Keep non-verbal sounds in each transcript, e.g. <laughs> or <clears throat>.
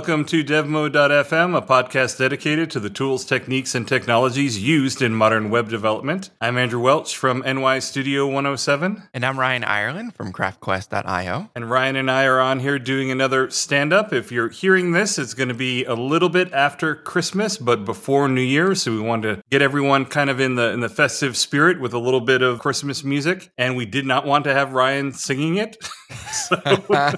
Welcome to DevMode.fm, a podcast dedicated to the tools, techniques, and technologies used in modern web development. I'm Andrew Welch from nystudio107. And I'm Ryan Irelan from CraftQuest.io. And Ryan and I are on here doing another stand up. If you're hearing this, it's going to be a little bit after Christmas, but before New Year. So we wanted to get everyone kind of in the in the festive spirit with a little bit of Christmas music. And we did not want to have Ryan singing it. <laughs> so <laughs>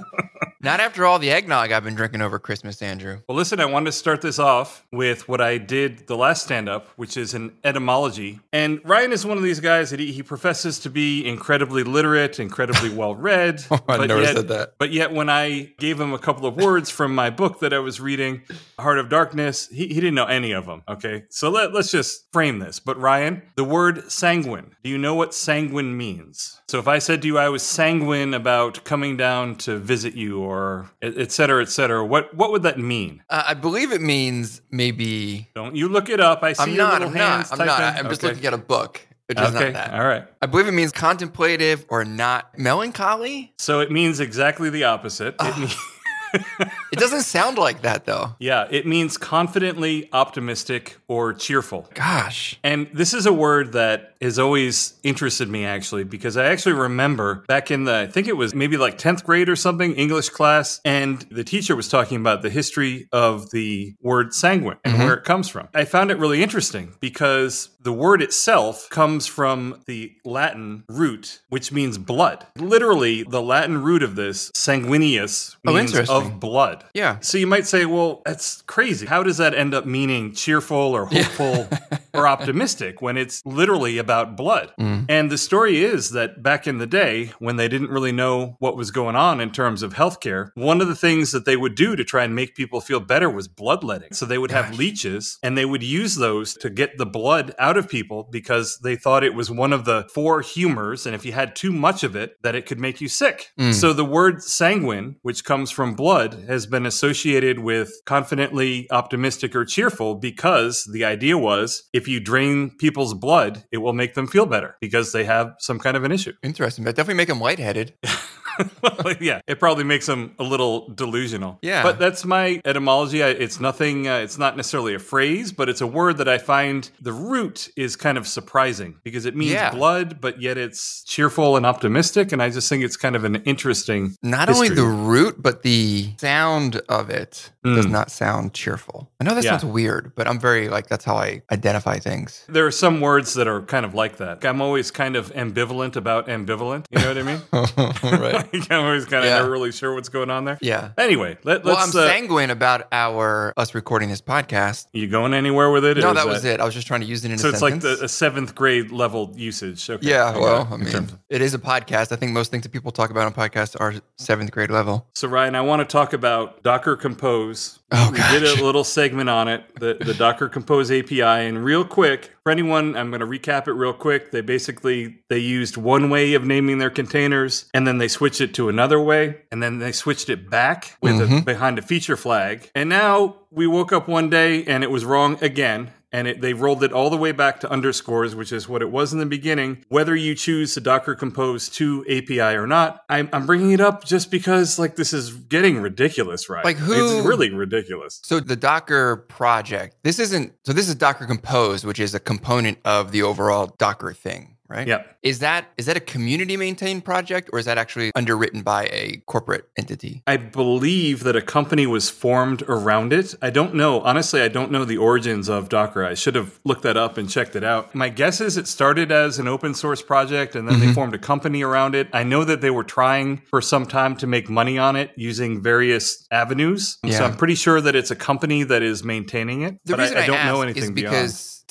Not after all the eggnog I've been drinking over Christmas, Andrew. Well, listen, I wanted to start this off with what I did the last stand up, which is an etymology. And Ryan is one of these guys that he, he professes to be incredibly literate, incredibly <laughs> well read. Oh, I never yet, said that. But yet, when I gave him a couple of words from my book that I was reading, Heart of Darkness, he, he didn't know any of them. Okay. So let, let's just frame this. But Ryan, the word sanguine, do you know what sanguine means? So if I said to you I was sanguine about coming down to visit you or et et cetera, et cetera, what, what would that mean? Uh, I believe it means maybe. Don't you look it up. I see I'm not. I'm not. I'm not. I'm just looking at a book. Which is Okay. not that. All right. I believe it means contemplative or not melancholy. So it means exactly the opposite. It means, <laughs> It doesn't sound like that though. yeah, it means confidently optimistic or cheerful. Gosh. And this is a word that has always interested me actually, because I actually remember back in the, I think it was maybe like 10th grade or something, English class, and the teacher was talking about the history of the word sanguine and mm-hmm. where it comes from. I found it really interesting because the word itself comes from the Latin root, which means blood. Literally, the Latin root of this, sanguineus, Oh, means interesting. Of blood. Yeah. So you might say, well, that's crazy. How does that end up meaning cheerful or hopeful <laughs> or optimistic when it's literally about blood? Mm. And the story is that back in the day, when they didn't really know what was going on in terms of healthcare, one of the things that they would do to try and make people feel better was bloodletting. So they would have leeches and they would use those to get the blood out of people because they thought it was one of the four humors. And if you had too much of it, that it could make you sick. Mm. So the word sanguine, which comes from blood, has been associated with confidently optimistic or cheerful because the idea was if you drain people's blood, it will make them feel better because they have some kind of an issue. Interesting. But definitely make them lightheaded. <laughs> <laughs> yeah, it probably makes them a little delusional. Yeah. but that's my etymology. I, it's nothing. Uh, it's not necessarily a phrase, but it's a word that I find the root is kind of surprising because it means Yeah. blood, but yet it's cheerful and optimistic. And I just think it's kind of an interesting. Not only the root, but the sound of it does Mm. not sound cheerful. I know that Yeah. sounds weird, but I'm very like that's how I identify things. There are some words that are kind of like that. I'm always kind of ambivalent about ambivalent. You know what I mean? <laughs> right. <laughs> Like, I'm always kind of Yeah. never really sure what's going on there. Yeah. Anyway, let, Well, let's. I'm uh, sanguine about our us recording this podcast. you going anywhere with it? No, that that was it. I was just trying to use it in So a it's like the, a seventh grade level usage. Okay. yeah, well. I mean, it is a podcast. I think most things that people talk about on podcasts are seventh grade level. So Ryan, I want to talk about Docker Compose. Oh, we did a little segment on it, the, the Docker Compose API. And real quick, for anyone, I'm going to recap it real quick. They basically they used one way of naming their containers, and then they switched it to another way, and then they switched it back with a, Mhm. behind a feature flag. And now we woke up one day and it was wrong again. And it, they rolled it all the way back to underscores, which is what it was in the beginning. Whether you choose the Docker Compose 2 API or not, I'm, I'm bringing it up just because like this is getting ridiculous, right? Like, who- It's really ridiculous. So the Docker project, this isn't so this is Docker Compose, which is a component of the overall Docker thing, right? Yeah. Is that is that a community maintained project or is that actually underwritten by a corporate entity? I believe that a company was formed around it. I don't know. Honestly, I don't know the origins of Docker. I should have looked that up and checked it out. My guess is it started as an open source project and then they mm-hmm. formed a company around it. I know that they were trying for some time to make money on it using various avenues. Yeah. So I'm pretty sure that it's a company that is maintaining it. The but reason I, I, don't know anything is beyond.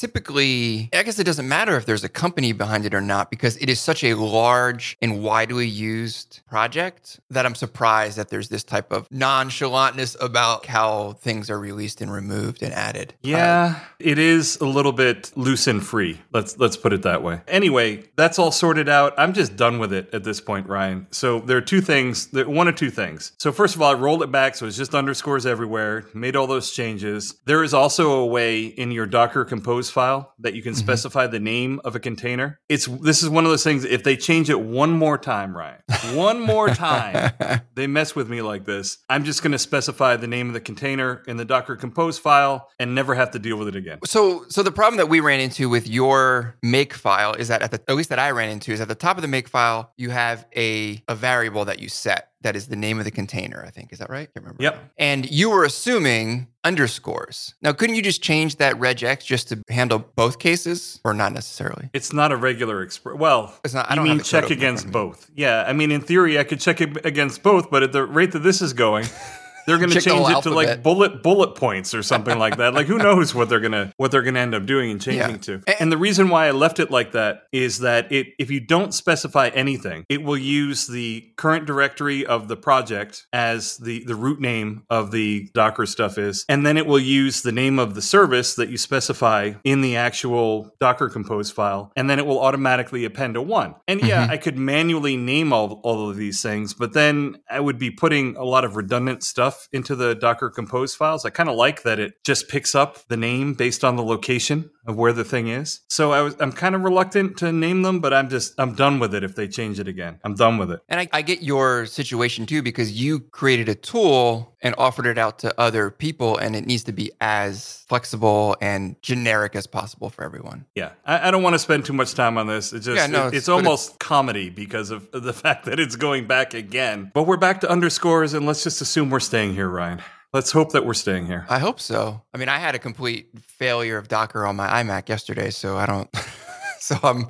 Typically, I guess it doesn't matter if there's a company behind it or not because it is such a large and widely used project that I'm surprised that there's this type of nonchalantness about how things are released and removed and added. Uh, yeah, it is a little bit loose and free. Let's let's put it that way. Anyway, that's all sorted out. I'm just done with it at this point, Ryan. So there are two things, one or two things. So first of all, I rolled it back so it's just underscores everywhere. Made all those changes. There is also a way in your Docker Compose file that you can Mhm. specify the name of a container. It's this is one of those things. If they change it one more time, Ryan, one more time, <laughs> they mess with me like this. I'm just going to specify the name of the container in the Docker Compose file and never have to deal with it again. So, so the problem that we ran into with your make file is that at the at least that I ran into is at the top of the make file you have a a variable that you set that is the name of the container. I think is that right? Can't remember. Yep. And you were assuming underscores. Now, couldn't you just change that regex just to handle both cases, or not necessarily? It's not a regular express. Well, It's not. I you don't mean have the code check open in front against both? Yeah, I mean, in theory, I could check it against both, but at the rate that this is going, <laughs> they're going to change it to like bullet bullet points or something like that. Like, who <laughs> knows what they're gonna what they're gonna end up doing and changing Yeah. to? And- the reason why I left it like that is that it if you don't specify anything, it will use the current directory of the project as the the root name of the Docker stuff is, and then it will use the name of the service that you specify in the actual Docker Compose file, and then it will automatically append a one. And yeah, Mhm. I could manually name all all of these things, but then I would be putting a lot of redundant stuff into the Docker Compose files. I kind of like that it just picks up the name based on the location of where the thing is. So I was I'm kind of reluctant to name them, but I'm just I'm done with it if they change it again. I'm done with it. And I, I get your situation too because you created a tool and offered it out to other people, and it needs to be as flexible and generic as possible for everyone. Yeah, I, I don't want to spend too much time on this. It's just Yeah, no, it- it's- it's, but it's- almost comedy because of the <laughs> fact that it's going back again. But we're back to underscores, and let's just assume we're staying here, Ryan. Let's hope that we're staying here. I hope so. I mean, I had a complete failure of Docker on my iMac yesterday, so I don't. <laughs> so I'm.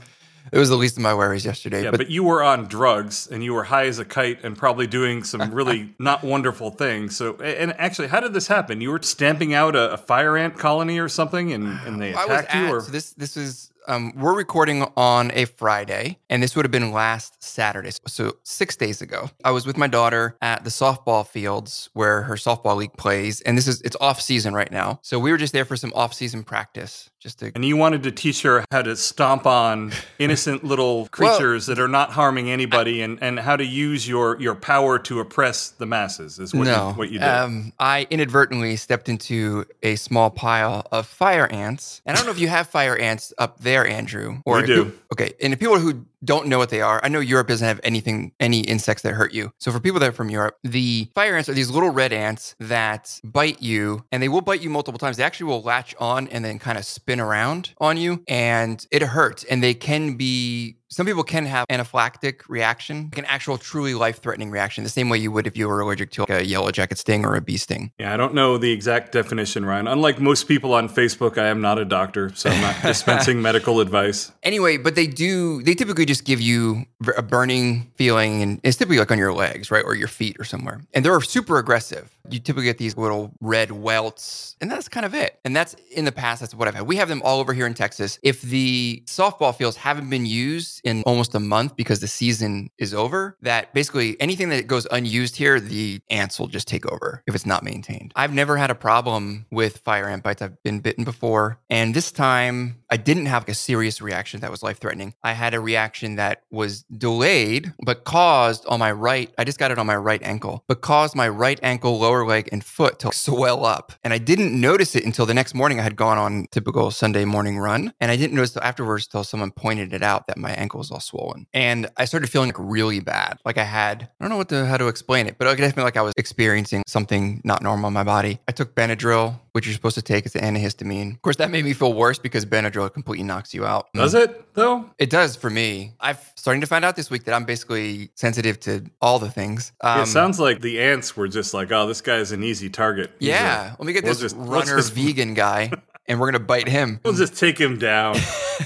It was the least of my worries yesterday. Yeah, but, but, you were on drugs and you were high as a kite and probably doing some really <laughs> not wonderful things. So, and actually, how did this happen? You were stamping out a, a fire ant colony or something, and, and they attacked you, at, or so this this is um, we're recording on a Friday, and this would have been last Saturday, so six days ago. I was with my daughter at the softball fields where her softball league plays, and this is it's off season right now. So we were just there for some off season practice, just to. and you wanted to teach her how to stomp on <laughs> innocent little creatures that are not harming anybody, and, and how to use your your power to oppress the masses. Is what no, you, what you did. Um, I inadvertently stepped into a small pile of fire ants, and I don't know if you have fire ants up there, Andrew. We if do. okay, and the people who don't know what they are, I know Europe doesn't have anything, any insects that hurt you. So for people that are from Europe, the fire ants are these little red ants that bite you, and they will bite you multiple times. They actually will latch on and then kind of spin around on you, and it hurts. And they can be some people can have anaphylactic reaction, like an actual truly life-threatening reaction, the same way you would if you were allergic to like a yellow jacket sting or a bee sting. Yeah, I don't know the exact definition, Ryan. Unlike most people on Facebook, I am not a doctor, so I'm not <laughs> dispensing medical advice. Anyway, but they do, they typically just give you a burning feeling, and it's typically like on your legs, right? Or your feet or somewhere. And they're super aggressive. You typically get these little red welts, and that's kind of it. And that's in the past, that's what I've had. We have them all over here in Texas. If the softball fields haven't been used in almost a month because the season is over, that basically anything that goes unused here, the ants will just take over if it's not maintained. I've never had a problem with fire ant bites. I've been bitten before. And this time I didn't have a serious reaction that was life threatening. I had a reaction that was delayed, but caused on my right, I just got it on my right ankle, but caused my right ankle, lower leg, and foot to swell up. And I didn't notice it until the next morning. I had gone on typical Sunday morning run. And I didn't notice afterwards till someone pointed it out that my ankle was all swollen. And I started feeling like really bad. Like I had, I don't know what to, how to explain it, but I definitely like I was experiencing something not normal in my body. I took Benadryl, which you're supposed to take as an antihistamine. Of course, that made me feel worse because Benadryl completely knocks you out. Does it though? It does for me. I'm starting to find out this week that I'm basically sensitive to all the things. Um, it sounds like the ants were just like, "Oh, this guy's an easy target." He's a- yeah. Let me get we'll this just- runner just- vegan guy, and we're gonna bite him. <laughs> we'll just take him down.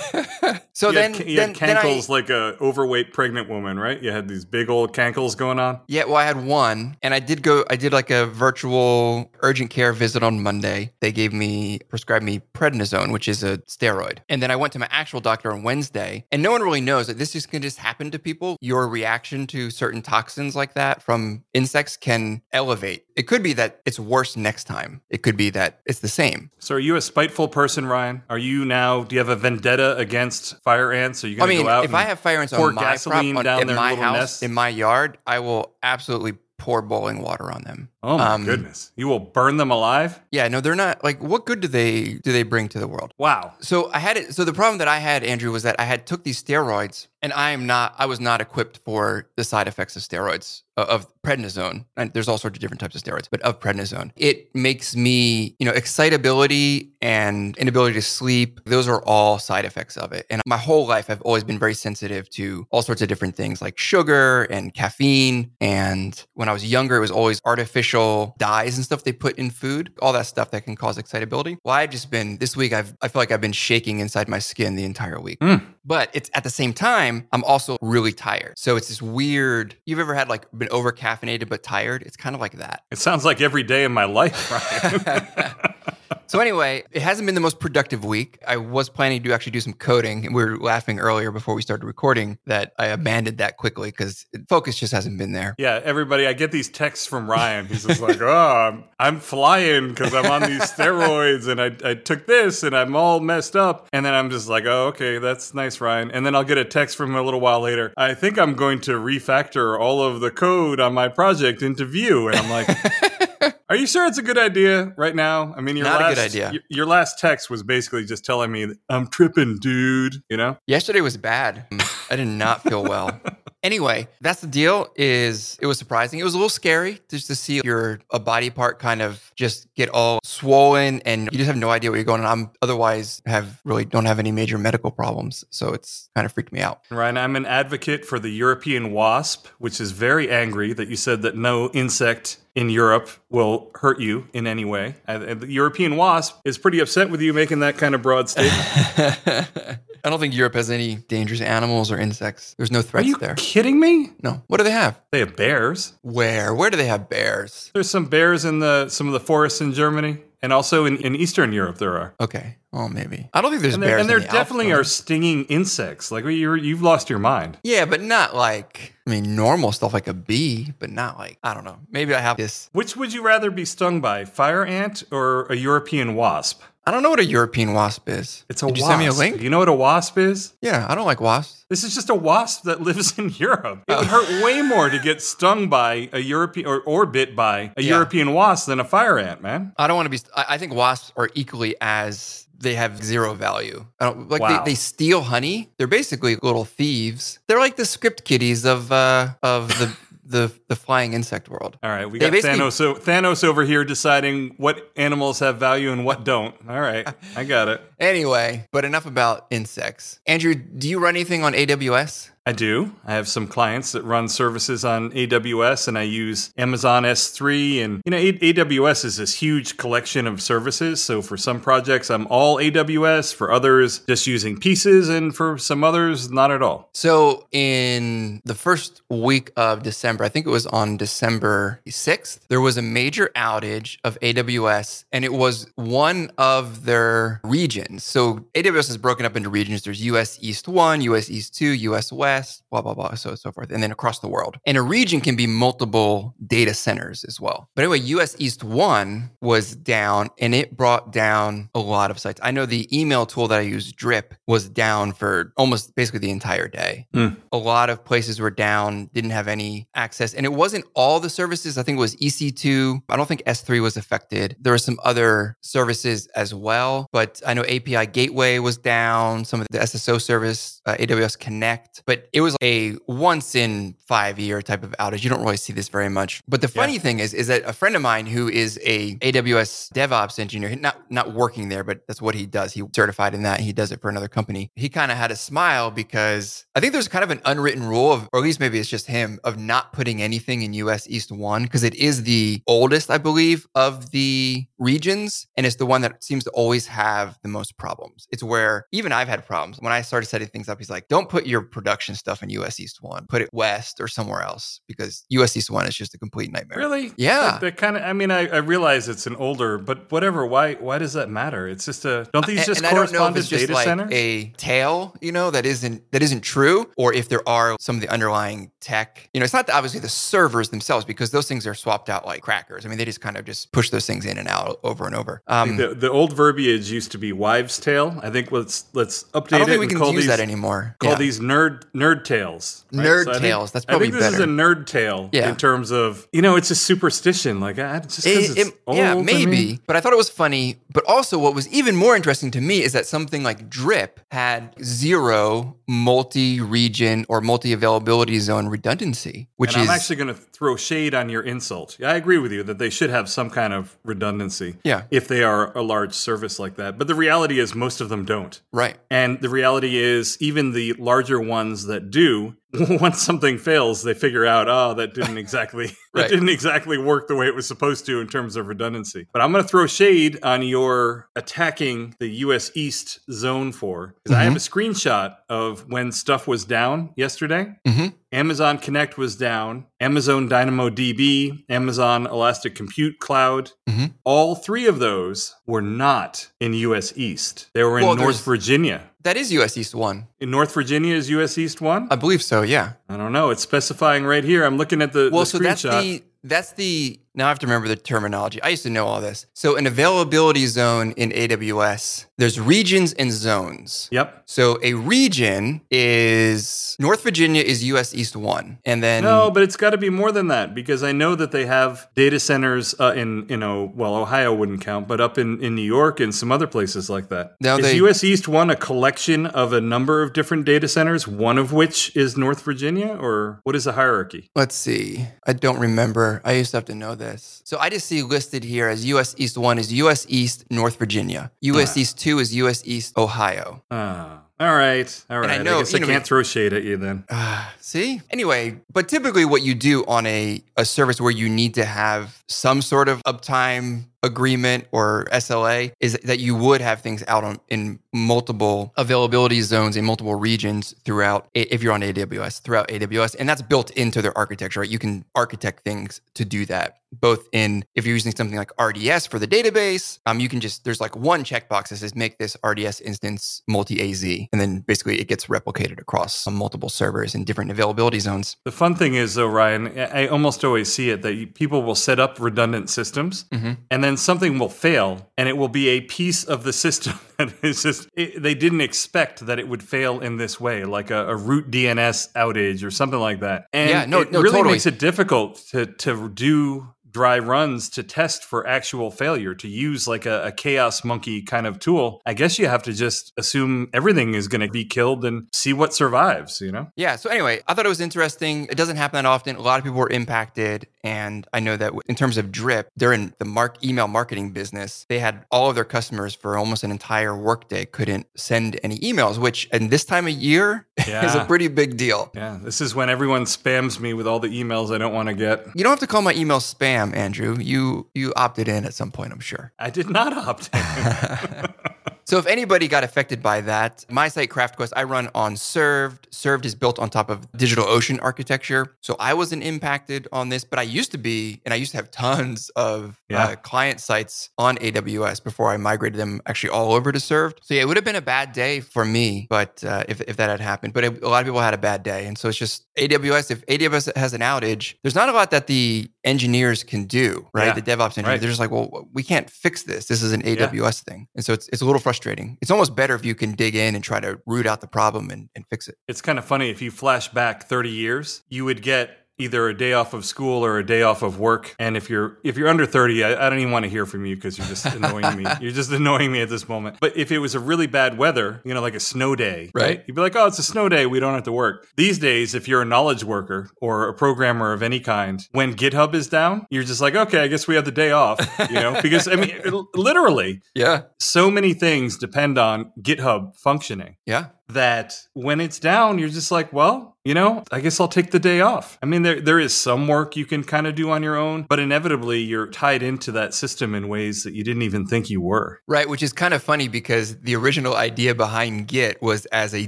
<laughs> so you then, had, you then, had then I, cankles like a overweight pregnant woman, right? You had these big old cankles going on. Yeah, well, I had one, and I did go. I did like a virtual urgent care visit on Monday. They gave me prescribed me prednisone, which is a steroid, and then I went to my actual doctor on Wednesday. And no one really knows that this just can just happen to people. Your reaction to certain toxins like that from insects can elevate. It could be that it's worse next time. It could be that it's the same. So, are you a spiteful person, Ryan? Are you now? Do you have a vendetta against fire ants? Are you I going to mean, go out? if I have fire ants pour on my gasoline prop, on, down in their my little house, nests? in my yard, I will absolutely pour boiling water on them. Oh my Um, goodness. You will burn them alive? Yeah, no, they're not like what good do they do they bring to the world? Wow. So I had it. So the problem that I had, Andrew, was that I had took these steroids, and I am not. I was not equipped for the side effects of steroids of prednisone. And there's all sorts of different types of steroids, but of prednisone, it makes me, you know, excitability and inability to sleep. Those are all side effects of it. And my whole life, I've always been very sensitive to all sorts of different things like sugar and caffeine. And when I was younger, it was always artificial dyes and stuff they put in food, all that stuff that can cause excitability. Well, I've just been this week. I've I feel like I've been shaking inside my skin the entire week. Mm. But it's at the same time, I'm also really tired. So it's this weird. You've ever had like been over caffeinated but tired? It's kind of like that. It sounds like every day of my life, <laughs> Ryan. <laughs> So anyway, it hasn't been the most productive week. I was planning to actually do some coding, and we were laughing earlier before we started recording that I abandoned that quickly because focus just hasn't been there. yeah, everybody, I get these texts from Ryan. He's just like, oh, I'm, I'm flying because I'm on these steroids and I, I took this and I'm all messed up. And then I'm just like, oh, okay, that's nice, Ryan. And then I'll get a text from him a little while later. I think I'm going to refactor all of the code on my project into Vue. And I'm like, <laughs> <laughs> Are you sure it's a good idea right now? I mean, your Not a last good idea. Your, your last text was basically just telling me I'm tripping, dude. You know? Yesterday was bad. <laughs> I did not feel well. Anyway, that's the deal. Is it was surprising. It was a little scary just to see your a body part kind of just get all swollen and you just have no idea what you're going on. I'm otherwise have really don't have any major medical problems, so it's kind of freaked me out. Ryan, I'm an advocate for the European wasp, which is very angry that you said that no insect in Europe will hurt you in any way. Uh, The European wasp is pretty upset with you making that kind of broad statement. <laughs> I don't think Europe has any dangerous animals or insects. There's no threats Are you there. kidding me? No. What do they have? They have bears. Where? Where do they have bears? There's some bears in the some of the forests in Germany, and also in, in Eastern Europe there are. Okay. Oh, maybe. I don't think there's And there, bears. and there the definitely Alps, are stinging insects. Like you're, you've lost your mind. Yeah, but not like I mean normal stuff like a bee, but not like I don't know. Maybe I have this. Which would you rather be stung by, fire ant or a European wasp? I don't know what a European wasp is. It's a Did you wasp. send me a link? You know what a wasp is? Yeah, I don't like wasps. This is just a wasp that lives <laughs> in Europe. It Oh. would hurt way more to get stung by a European or, or bit by a Yeah. European wasp than a fire ant, man. I don't want to be. I, I think wasps are equally as they have zero value. I don't, like Wow. they, they steal honey. They're basically little thieves. They're like the script kiddies of uh, of the <laughs> the the flying insect world. All right, we They got Thanos, so Thanos over here deciding what animals have value and what don't. All right, <laughs> I got it. Anyway, but enough about insects. Andrew, do you run anything on AWS? I do. I have some clients that run services on AWS and I use Amazon S3 and you know A- AWS is this huge collection of services. So for some projects I'm all AWS, for others just using pieces and for some others not at all. So in the first week of December, I think it was on December 6th, there was a major outage of AWS and it was one of their regions. So AWS is broken up into regions. There's US East 1, US East 2, US West, blah, blah, blah, so so forth, and then across the world. And a region can be multiple data centers as well. But anyway, US East 1 was down and it brought down a lot of sites. I know the email tool that I use, Drip, was down for almost basically the entire day. A lot of places were down, didn't have any access. And it wasn't all the services. I think it was EC2. I don't think S3 was affected. There were some other services as well. But I know API Gateway was down, some of the SSO service, uh, AWS Connect. But it was a once in five year type of outage. You don't really see this very much. But the funny thing is, is that a friend of mine who is a AWS DevOps engineer, not not working there, but that's what he does. He certified in that. He does it for another company. He kind of had a smile because I think there's kind of an unwritten rule of, or at least maybe it's just him, of not putting anything in US East One because it is the oldest, I believe, of the regions, and it's the one that seems to always have the most problems. It's where even I've had problems when I started setting things up. He's like, "Don't put your production stuff in US East One. Put it West or somewhere else because US East One is just a complete nightmare." Really? Yeah. That, kind of. I mean, I, I realize it's an older, but whatever. Why? Why does that matter? It's just a. Don't these And- just and I don't know correspond to just data like centers? a tale, you know, that isn't that isn't true, or if there are some of the underlying tech. You know, it's not obviously the servers themselves because those things are swapped out like crackers. I mean, they just kind of just push those things in and out over and over. Um, the, the old verbiage used to be wives' tale. I think let's let's update I don't it we and can call use these that anymore. call Yeah. these nerd nerd tales. right? Nerd I think- tales, that's I probably think this is a nerd tale Yeah. in terms of you know it's a superstition. Like I, just It- it's it- old, yeah, I maybe. mean- but I thought it was funny. But also, what was even more interesting to me is that something like Drip had zero multi-region or multi-availability zone redundancy, which and is I'm actually going to throw shade on your insult. I agree with you that they should have some kind of redundancy. Yeah. If they are a large service like that, but the reality is most of them don't. right. And the reality is, even the larger ones that do, <laughs> once something fails, they figure out, oh, that didn't exactly <laughs> that didn't exactly work the way it was supposed to in terms of redundancy. But I'm going to throw shade on your attacking the U.S. East Zone for because I have a screenshot of when stuff was down yesterday. Mhm. Amazon Connect was down. Amazon Dynamo DB, Amazon Elastic Compute Cloud. Mhm. All three of those were not in U.S. East. They were in Well, North Virginia. That is US East one. In North Virginia is US East one? I believe so. Yeah. I don't know. It's specifying right here. I'm looking at the, Well, the so that's the that's the now I have to remember the terminology. I used to know all this. So an availability zone in AWS, there's regions and zones. Yep. So a region is North Virginia is US East 1. And then No, but it's got to be more than that because I know that they have data centers uh, in, you know, well, Ohio wouldn't count, but up in, in New York and some other places like that. Now is they- US East one a collection of a number of different data centers, one of which is North Virginia, or what is the hierarchy? let's see. I don't remember. I used to have to know this. So I just see listed here as US East 1 is US East North Virginia. US Ah. East 2 is US East Ohio. Ah, all right. All right. I I, know, guess you I know, can't throw shade at you then. Ah, see? Anyway, but typically what you do on a, a service where you need to have some sort of uptime agreement or SLA is that you would have things out on in multiple availability zones in multiple regions throughout if you're on AWS throughout AWS and that's built into their architecture right you can architect things to do that both in if you're using something like RDS for the database um you can just there's like one checkbox that says make this RDS instance multi AZ and then basically it gets replicated across multiple servers in different availability zones The fun thing is, though, Ryan, I almost always see it that people will set up redundant systems Mhm. and then something will fail and it will be a piece of the system <laughs> that is just, it, they didn't expect that it would fail in this way, like a, a root DNS outage or something like that. And Yeah, no- it no, really totally. makes it difficult to, to do dry runs to test for actual failure to use like a, a chaos monkey kind of tool i guess you have to just assume everything is going to be killed and see what survives you know Yeah. So anyway, I thought it was interesting. It doesn't happen that often. A lot of people were impacted, and I know that in terms of Drip, they're in the mark email marketing business. They had all of their customers for almost an entire workday couldn't send any emails, which in this time of year <laughs> is a pretty big deal. Yeah, this is when everyone spams me with all the emails I don't want to get. You don't have to call my email spam, Andrew. You you opted in at some point, I'm sure. I did not opt in. <laughs> So if anybody got affected by that, my site CraftQuest, I run on Servd. Servd is built on top of DigitalOcean architecture. So I wasn't impacted on this, but I used to be, and I used to have tons of Yeah. uh, client sites on AWS before I migrated them actually all over to Servd. So yeah, it would have been a bad day for me, but uh, if, if that had happened, but it, a lot of people had a bad day. And so it's just AWS, if AWS has an outage, there's not a lot that the engineers can do, right? Yeah. The DevOps engineers, Right. they're just like, well, we can't fix this. This is an Yeah. AWS thing. And so it's, it's a little frustrating. It's almost better if you can dig in and try to root out the problem and, and fix it. it's kind of funny if you flash back 30 years, you would get either a day off of school or a day off of work. And if you're if you're under 30, I, I don't even want to hear from you because you're just annoying me. <laughs> You're just annoying me at this moment. But if it was a really bad weather, you know, like a snow day, Right. You'd be like, oh, it's a snow day. We don't have to work. These days, if you're a knowledge worker or a programmer of any kind, when GitHub is down, you're just like, okay, I guess we have the day off, you know, because I mean, <laughs> literally, Yeah. so many things depend on GitHub functioning Yeah. That when it's down, you're just like, well, you know, I guess I'll take the day off. I mean, there there is some work you can kind of do on your own, but inevitably you're tied into that system in ways that you didn't even think you were. Right. Which is kind of funny because the original idea behind Git was as a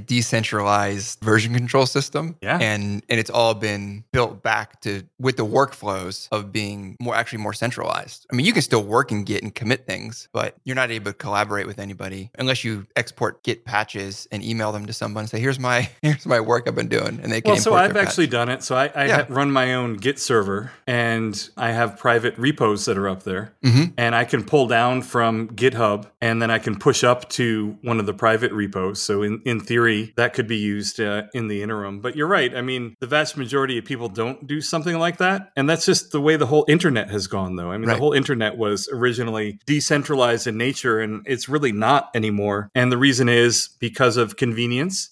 decentralized version control system. Yeah. And and it's all been built back to with the workflows of being more actually more centralized. I mean, you can still work in Git and commit things, but you're not able to collaborate with anybody unless you export Git patches and email email them to someone and say, "Here's my <laughs> here's my work I've been doing," and they can. Well, so I've actually patch. done it. So I, I Yeah. run my own Git server, and I have private repos that are up there, Mhm. and I can pull down from GitHub, and then I can push up to one of the private repos. So in in theory, that could be used uh, in the interim. But you're right. I mean, the vast majority of people don't do something like that, and that's just the way the whole internet has gone. Though I mean, Right. the whole internet was originally decentralized in nature, and it's really not anymore. And the reason is because of convenience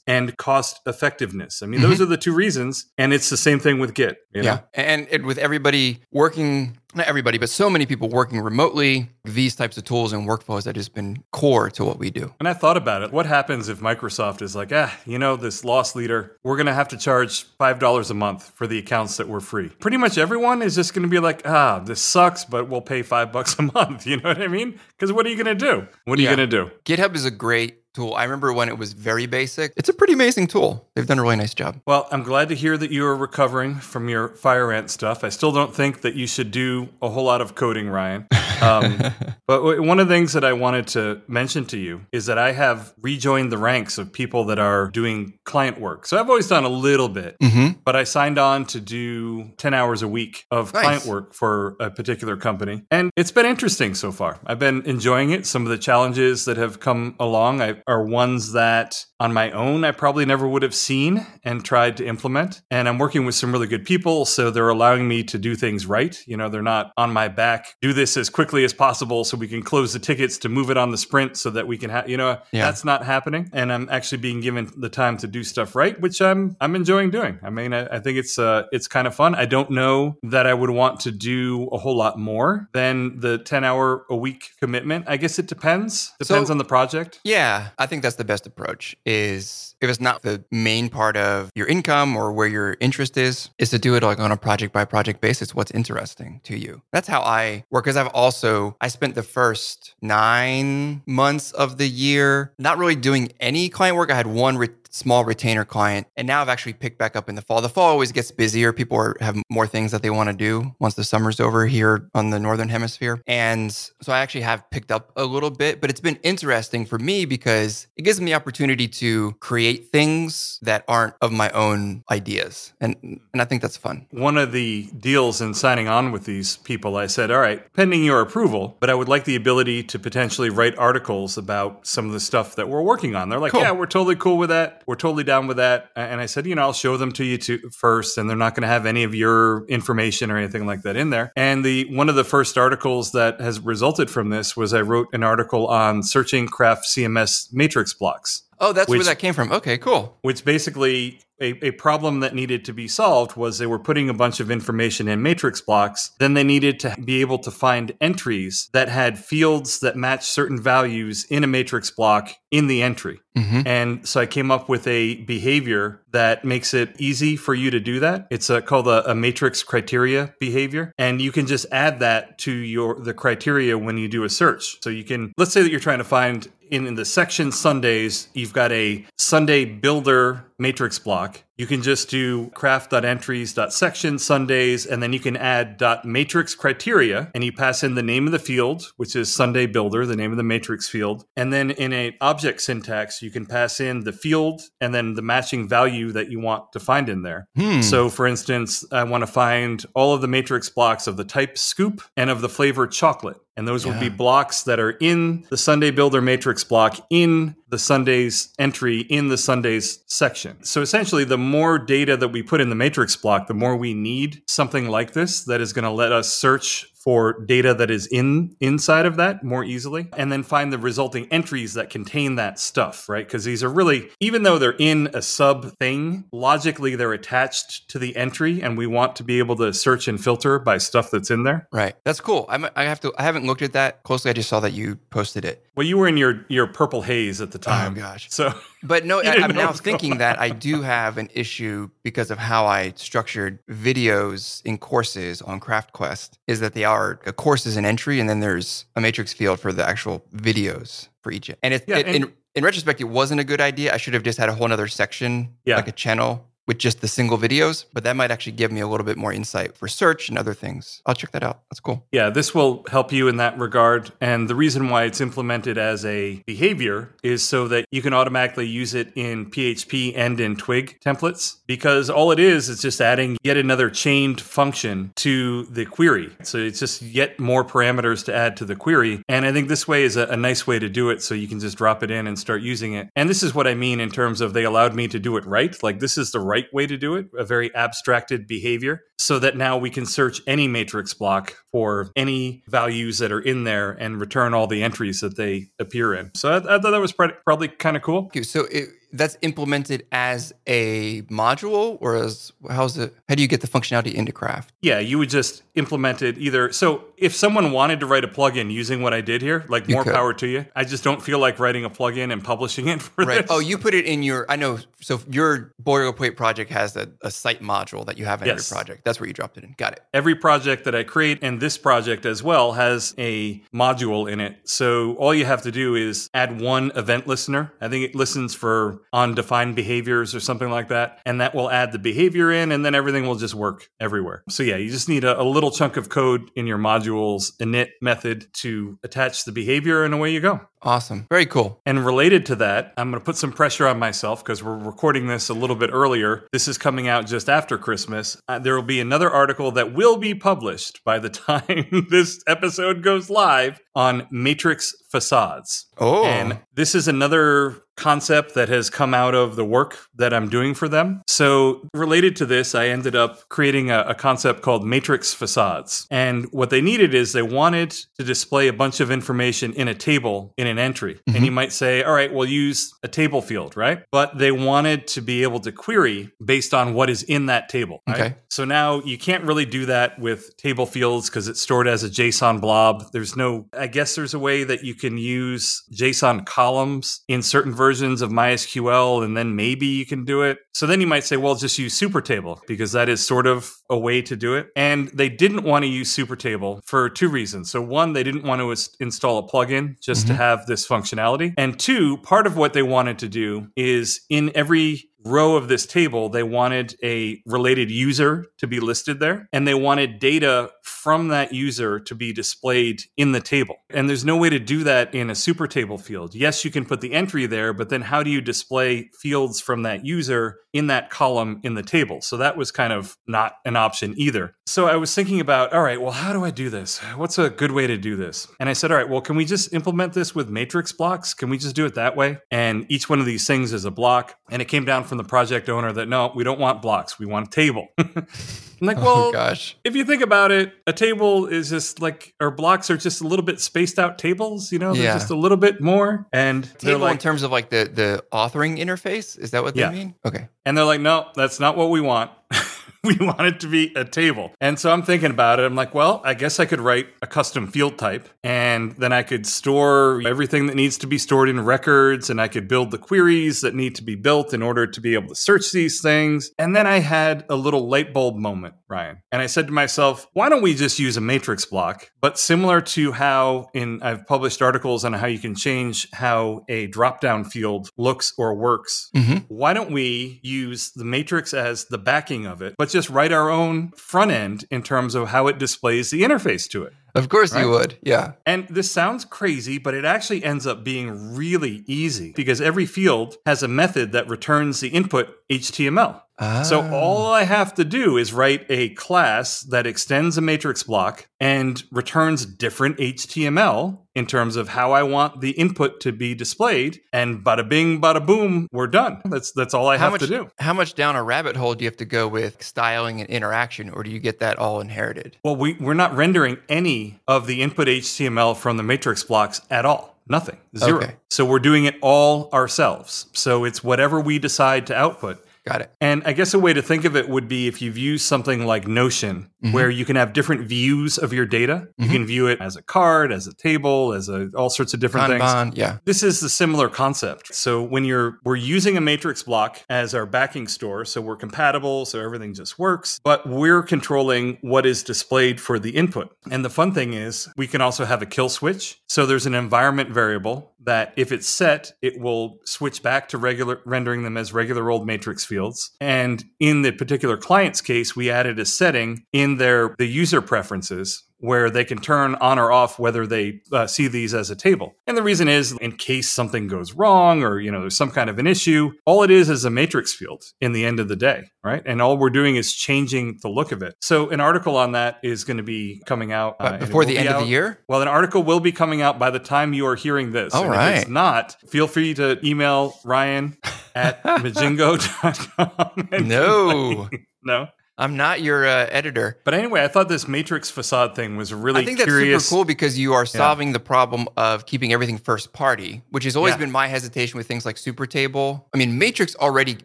and cost effectiveness. I mean, those are the two reasons, and it's the same thing with Git. You know? Yeah. And it, with everybody working, not everybody, but so many people working remotely, these types of tools and workflows that has been core to what we do. And I thought about it. What happens if Microsoft is like, ah, you know, this loss leader, we're going to have to charge $5 a month for the accounts that were free? Pretty much everyone is just going to be like, ah, this sucks, but we'll pay five bucks a <laughs> month. You know what I mean? Because what are you going to do? What are Yeah. you going to do? GitHub is a great tool. I remember when it was very basic. It's a pretty amazing tool. They've done a really nice job. Well, I'm glad to hear that you are recovering from your fire ant stuff. I still don't think that you should do a whole lot of coding, Ryan. Um, <laughs> but w- one of the things that I wanted to mention to you is that I have rejoined the ranks of people that are doing client work. So I've always done a little bit, Mm-hmm. but I signed on to do 10 hours a week of Nice. client work for a particular company. And it's been interesting so far. I've been enjoying it. Some of the challenges that have come along I, are ones that on my own I probably never would have seen and tried to implement. And I'm working with some really good people. So they're allowing me to do things right. You know, they're not on my back, do this as quickly as possible so we can close the tickets to move it on the sprint so that we can have, you know, Yeah. that's not happening. And I'm actually being given the time to do stuff right, which I'm, I'm enjoying doing. I mean, I, I think it's, uh, it's kind of fun. I don't know that I would want to do a whole lot more than the 10 hour a week commitment. I guess it depends. Depends So- on the project. Yeah, I think that's the best approach is if it's not the main part of your income or where your interest is, is to do it like on a project by project basis, what's interesting to you. That's how I work. Cause I've also, I spent the first nine months of the year not really doing any client work. I had one re- small retainer client and now I've actually picked back up in the fall. The fall always gets busier. People are, have more things that they want to do once the summer's over here on the Northern hemisphere. And so I actually have picked up a little bit, but it's been interesting for me because it gives me the opportunity to create things that aren't of my own ideas. And, and I think that's fun. One of the deals in signing on with these people, I said, all right, pending your approval, but I would like the ability to potentially write articles about some of the stuff that we're working on. They're like, Cool. yeah, we're totally cool with that. We're totally down with that. And I said, you know, I'll show them to you to, first, and they're not going to have any of your information or anything like that in there. And the one of the first articles that has resulted from this was I wrote an article on searching craft CMS matrix blocks Oh, that's Which- where that came from. Okay, cool. which basically a, a problem that needed to be solved was they were putting a bunch of information in matrix blocks. Then they needed to be able to find entries that had fields that matched certain values in a matrix block in the entry. hmm And so I came up with a behavior that makes it easy for you to do that. It's a, called a, a matrix criteria behavior, and you can just add that to your the criteria when you do a search. So you can let's say that you're trying to find in, in the section Sundaes, you've got a Sundae builder matrix block. You can just do craft.entries.section Sundaes, and then you can add dot matrix criteria, and you pass in the name of the field, which is Sundae builder, the name of the matrix field. And then in a object syntax, you can pass in the field and then the matching value that you want to find in there. Hmm. So, for instance, I want to find all of the matrix blocks of the type scoop and of the flavor chocolate. And those would be blocks that are in the Sundae Builder matrix block in the Sundaes entry in the Sundaes section. So essentially, the more data that we put in the matrix block, the more we need something like this that is going to let us search for data that is in inside of that more easily and then find the resulting entries that contain that stuff right because these are really even though they're in a sub thing logically they're attached to the entry and we want to be able to search and filter by stuff that's in there Right. That's cool. I'm, I have to. I haven't looked at that closely. I just saw that you posted it. well you were in your your purple haze at the oh, time Oh gosh. so <laughs> But no, I, I'm now <laughs> thinking that I do have an issue because of how I structured videos in courses on CraftQuest. Is that they are a course is an entry, and then there's a matrix field for the actual videos for each. And it, Yeah, it and- in in retrospect, it wasn't a good idea. I should have just had a whole other section, Yeah. like a channel with just the single videos, but that might actually give me a little bit more insight for search and other things. I'll check that out. That's cool. Yeah, this will help you in that regard. And the reason why it's implemented as a behavior is so that you can automatically use it in PHP and in Twig templates because all it is is just adding yet another chained function to the query. So it's just yet more parameters to add to the query. And I think this way is a, a nice way to do it so you can just drop it in and start using it. And this is what I mean in terms of they allowed me to do it right. Like this is the right way to do it, a very abstracted behavior, so that now we can search any matrix block for any values that are in there and return all the entries that they appear in. So I, I thought that was probably kind of cool. So it, that's implemented as a module or as how's it how do you get the functionality into craft? Yeah you would just implement it either so if someone wanted to write a plugin using what i did here like more power to you i just don't feel like writing a plugin and publishing it for right. this. oh you put it in your i know so your boilerplate project has a, a site module that you have in yes. every project. That's where you dropped it in. Got it. Every project that i create and this project as well has a module in it. So all you have to do is add one event listener. I think it listens for on defined behaviors or something like that. And that will add the behavior in, and then everything will just work everywhere. So, yeah, you just need a, a little chunk of code in your module's init method to attach the behavior, and away you go. Awesome. Very cool. And related to that, I'm going to put some pressure on myself because we're recording this a little bit earlier. This is coming out just after Christmas. Uh, there will be another article that will be published by the <laughs> time this episode goes live on matrix facades. Oh. And this is another concept that has come out of the work that I'm doing for them. So, related to this, I ended up creating a, a, concept called matrix facades. And what they needed is they wanted to display a bunch of information in a table in an entry. Mm-hmm. And you might say, all right, we'll use a table field, right? But they wanted to be able to query based on what is in that table. Right? Okay. So now you can't really do that with table fields because it's stored as a JSON blob. There's no, I guess there's a way that you can use JSON columns in certain versions of MySQL, and then maybe you can do it. So then you might say, well, just use Supertable because that is sort of a way to do it. And they didn't want to use Supertable for two reasons. So one, they didn't want to install a plugin just mm-hmm. to have this functionality. And two, part of what they wanted to do is in every row of this table, they wanted a related user to be listed there, and they wanted data from that user to be displayed in the table. And there's no way to do that in a super table field. Yes, you can put the entry there, but then how do you display fields from that user in that column in the table? So that was kind of not an option either. So I was thinking about, all right, well, how do I do this? What's a good way to do this? And I said, all right, well, can we just implement this with matrix blocks? Can we just do it that way? And each one of these things is a block. And it came down from the project owner that no, we don't want blocks, we want a table. <laughs> I'm like, oh, well, oh, gosh. if you think about it, a table is just like, or blocks are just a little bit spaced out tables, you know, yeah. just a little bit more. And table like, in terms of like the the authoring interface, is that what they mean? Okay. And they're like, no, that's not what we want. <laughs> <laughs> we want it to be a table. And so I'm thinking about it. I'm like, well, I guess I could write a custom field type and then I could store everything that needs to be stored in records and I could build the queries that need to be built in order to be able to search these things. And then I had a little light bulb moment, Ryan. And I said to myself, why don't we just use a matrix block? But similar to how in I've published articles on how you can change how a drop down field looks or works. Mm-hmm. Why don't we use the matrix as the backing of it, but just write our own front end in terms of how it displays the interface to it. Of course right? you would. Yeah. And this sounds crazy, but it actually ends up being really easy because every field has a method that returns the input HTML. Ah. So all I have to do is write a class that extends a matrix block and returns different HTML in terms of how I want the input to be displayed. And bada bing, bada boom, we're done. That's that's all I how have much, to do. How much down a rabbit hole do you have to go with styling and interaction, or do you get that all inherited? Well, we, we're not rendering any of the input HTML from the matrix blocks at all. Nothing. Zero. Okay. So we're doing it all ourselves. So it's whatever we decide to output. Got it. And I guess a way to think of it would be if you've used something like Notion, mm-hmm. where you can have different views of your data. Mm-hmm. You can view it as a card, as a table, as a, all sorts of different Kanban, things. Yeah. This is a similar concept. So when you're we're using a matrix block as our backing store, so we're compatible, so everything just works, but we're controlling what is displayed for the input. And the fun thing is we can also have a kill switch. So there's an environment variable that if it's set, it will switch back to regular rendering them as regular old matrix fields. And in the particular client's case, we added a setting in their the user preferences where they can turn on or off whether they uh, see these as a table. And the reason is in case something goes wrong or you know there's some kind of an issue, all it is is a matrix field in the end of the day, right? And all we're doing is changing the look of it. So an article on that is going to be coming out uh, before the end out, of the year. Well, an article will be coming out by the time you are hearing this. All and right. If it's not, feel free to email Ryan at <laughs> majingo.com. No. <laughs> no. I'm not your uh, editor. But anyway, I thought this matrix facade thing was really I think that's super cool because you are solving yeah. the problem of keeping everything first party, which has always yeah. been my hesitation with things like Super Table. I mean, Matrix already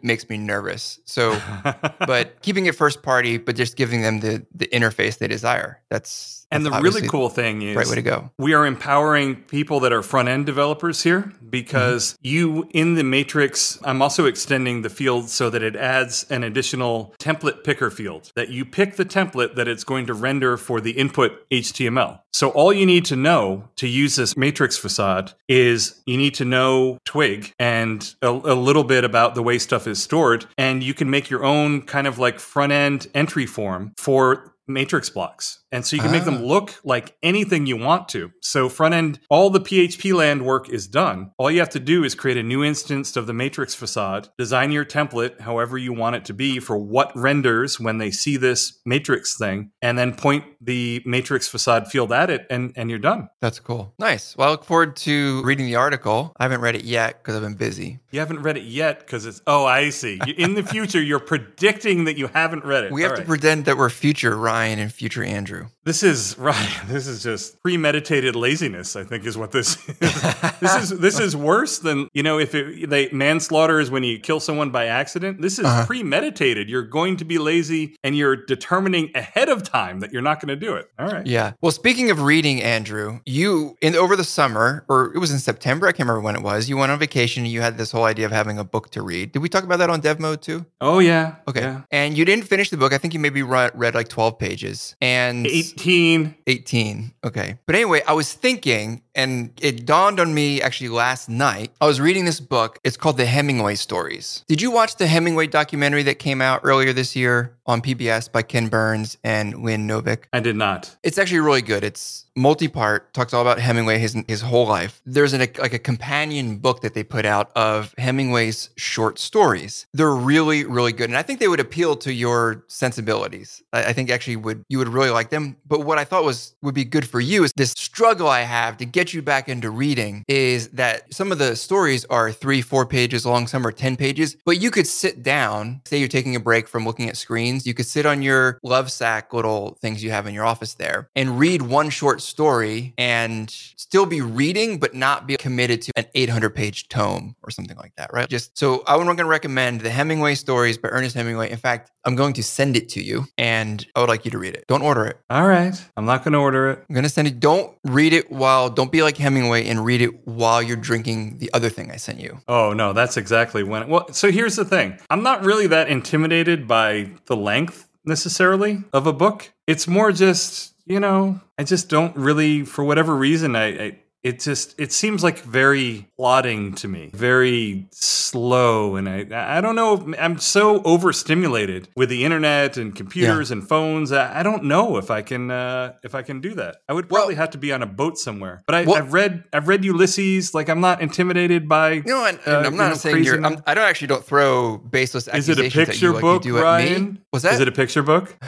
makes me nervous. So, <laughs> but keeping it first party, but just giving them the the interface they desire. That's and the really cool thing is right way to go. We are empowering people that are front end developers here because mm-hmm. you in the matrix, I'm also extending the field so that it adds an additional template picker field that you pick the template that it's going to render for the input HTML. So all you need to know to use this matrix facade is you need to know Twig and a, a little bit about the way stuff is stored and you can make your own kind of like front end entry form for matrix blocks. And so you can ah. make them ah. look like anything you want to. So front end, all the PHP land work is done. All you have to do is create a new instance of the matrix facade, design your template however you want it to be for what renders when they see this matrix thing, and then point the matrix facade field at it and, and you're done. That's cool. Nice. Well, I look forward to reading the article. I haven't read it yet because I've been busy. You haven't read it yet because it's, oh, I see. In the <laughs> future, you're predicting that you haven't read it. We have to pretend that we're future Ryan and future Andrew. This is <laughs> right. This is just premeditated laziness. I think is what this is. <laughs> this is this is worse than you know if it, they manslaughter is when you kill someone by accident. This is uh-huh. premeditated. You're going to be lazy and you're determining ahead of time that you're not going to do it. All right. Yeah. Well, speaking of reading, Andrew, you in over the summer or it was in September. I can't remember when it was. You went on vacation. and You had this whole idea of having a book to read. Did we talk about that on Dev Mode too? Oh yeah. Okay. Yeah. And you didn't finish the book. I think you maybe read, read like 12 pages and 18. 18. Okay. But anyway, I was thinking, and it dawned on me actually last night. I was reading this book. It's called The Hemingway Stories. Did you watch the Hemingway documentary that came out earlier this year on PBS by Ken Burns and Lynn Novick? I did not. It's actually really good. It's multi-part talks all about hemingway his, his whole life. There's an, like a companion book that they put out of hemingway's short stories. They're really really good and i think they would appeal to your sensibilities. I, I, think actually would you would really like them. But what i thought was would be good for you is this struggle i have to get you back into reading is that some of the stories are three four pages long some are 10 pages but you could sit down say you're taking a break from looking at screens you could sit on your love sack little things you have in your office there and read one short story and still be reading, but not be committed to an 800 page tome or something like that, right? Just so I'm going to recommend the Hemingway stories by Ernest Hemingway. In fact, I'm going to send it to you and I would like you to read it. Don't order it. All right. I'm not going to order it. I'm going to send it. Don't read it while, don't be like Hemingway and read it while you're drinking the other thing I sent you. Oh, no, that's exactly when. Well, so here's the thing I'm not really that intimidated by the length necessarily of a book. It's more just you know, I just don't really, for whatever reason, I, I it just it seems like very plodding to me very slow and i i don't know i'm so overstimulated with the internet and computers yeah. and phones I, don't know if i can uh if i can do that. I would probably well, have to be on a boat somewhere but I, well, i've read i've read ulysses like i'm not intimidated by you know and, and uh, i'm not you know, saying you're I'm, i do not actually don't throw baseless is it a picture you, book like ryan? Was that? Is it a picture book? <laughs>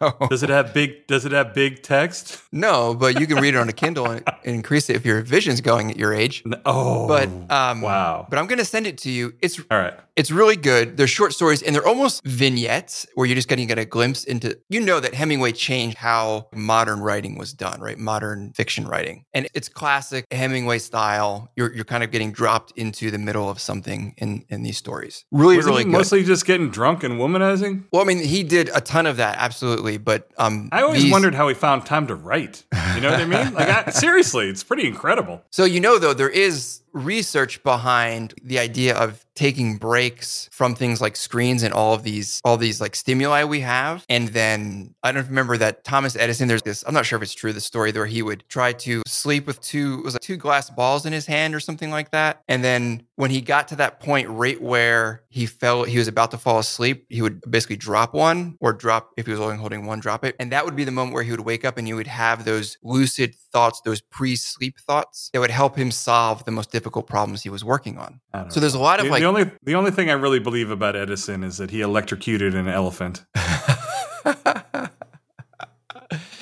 No. Does it have big does it have big text? No but you can read it on a kindle and, and increase <laughs> increase it if your vision's going at your age. Oh, but um, wow! But I'm going to send it to you. It's all right. It's really good. They're short stories and they're almost vignettes where you're just getting get a glimpse into. You know that Hemingway changed how modern writing was done, right? Modern fiction writing, and it's classic Hemingway style. You're you're kind of getting dropped into the middle of something in in these stories. Really, Wasn't really good. Mostly just getting drunk and womanizing. Well, I mean, he did a ton of that, absolutely. But um, I always these... wondered how he found time to write. You know what I mean? Like, I, seriously, it's pretty incredible. So you know, though, there is research behind the idea of taking breaks from things like screens and all of these all these like stimuli we have. And then i don't remember that thomas edison there's this i'm not sure if it's true the story where he would try to sleep with two was like two glass balls in his hand or something like that. And then when he got to that point right where he felt he was about to fall asleep he would basically drop one or drop if he was only holding one drop it. And that would be the moment where he would wake up and you would have those lucid thoughts those pre-sleep thoughts that would help him solve the most difficult problems he was working on so there's a lot of the, like the only the only thing I really believe about Edison is that he electrocuted an elephant. <laughs>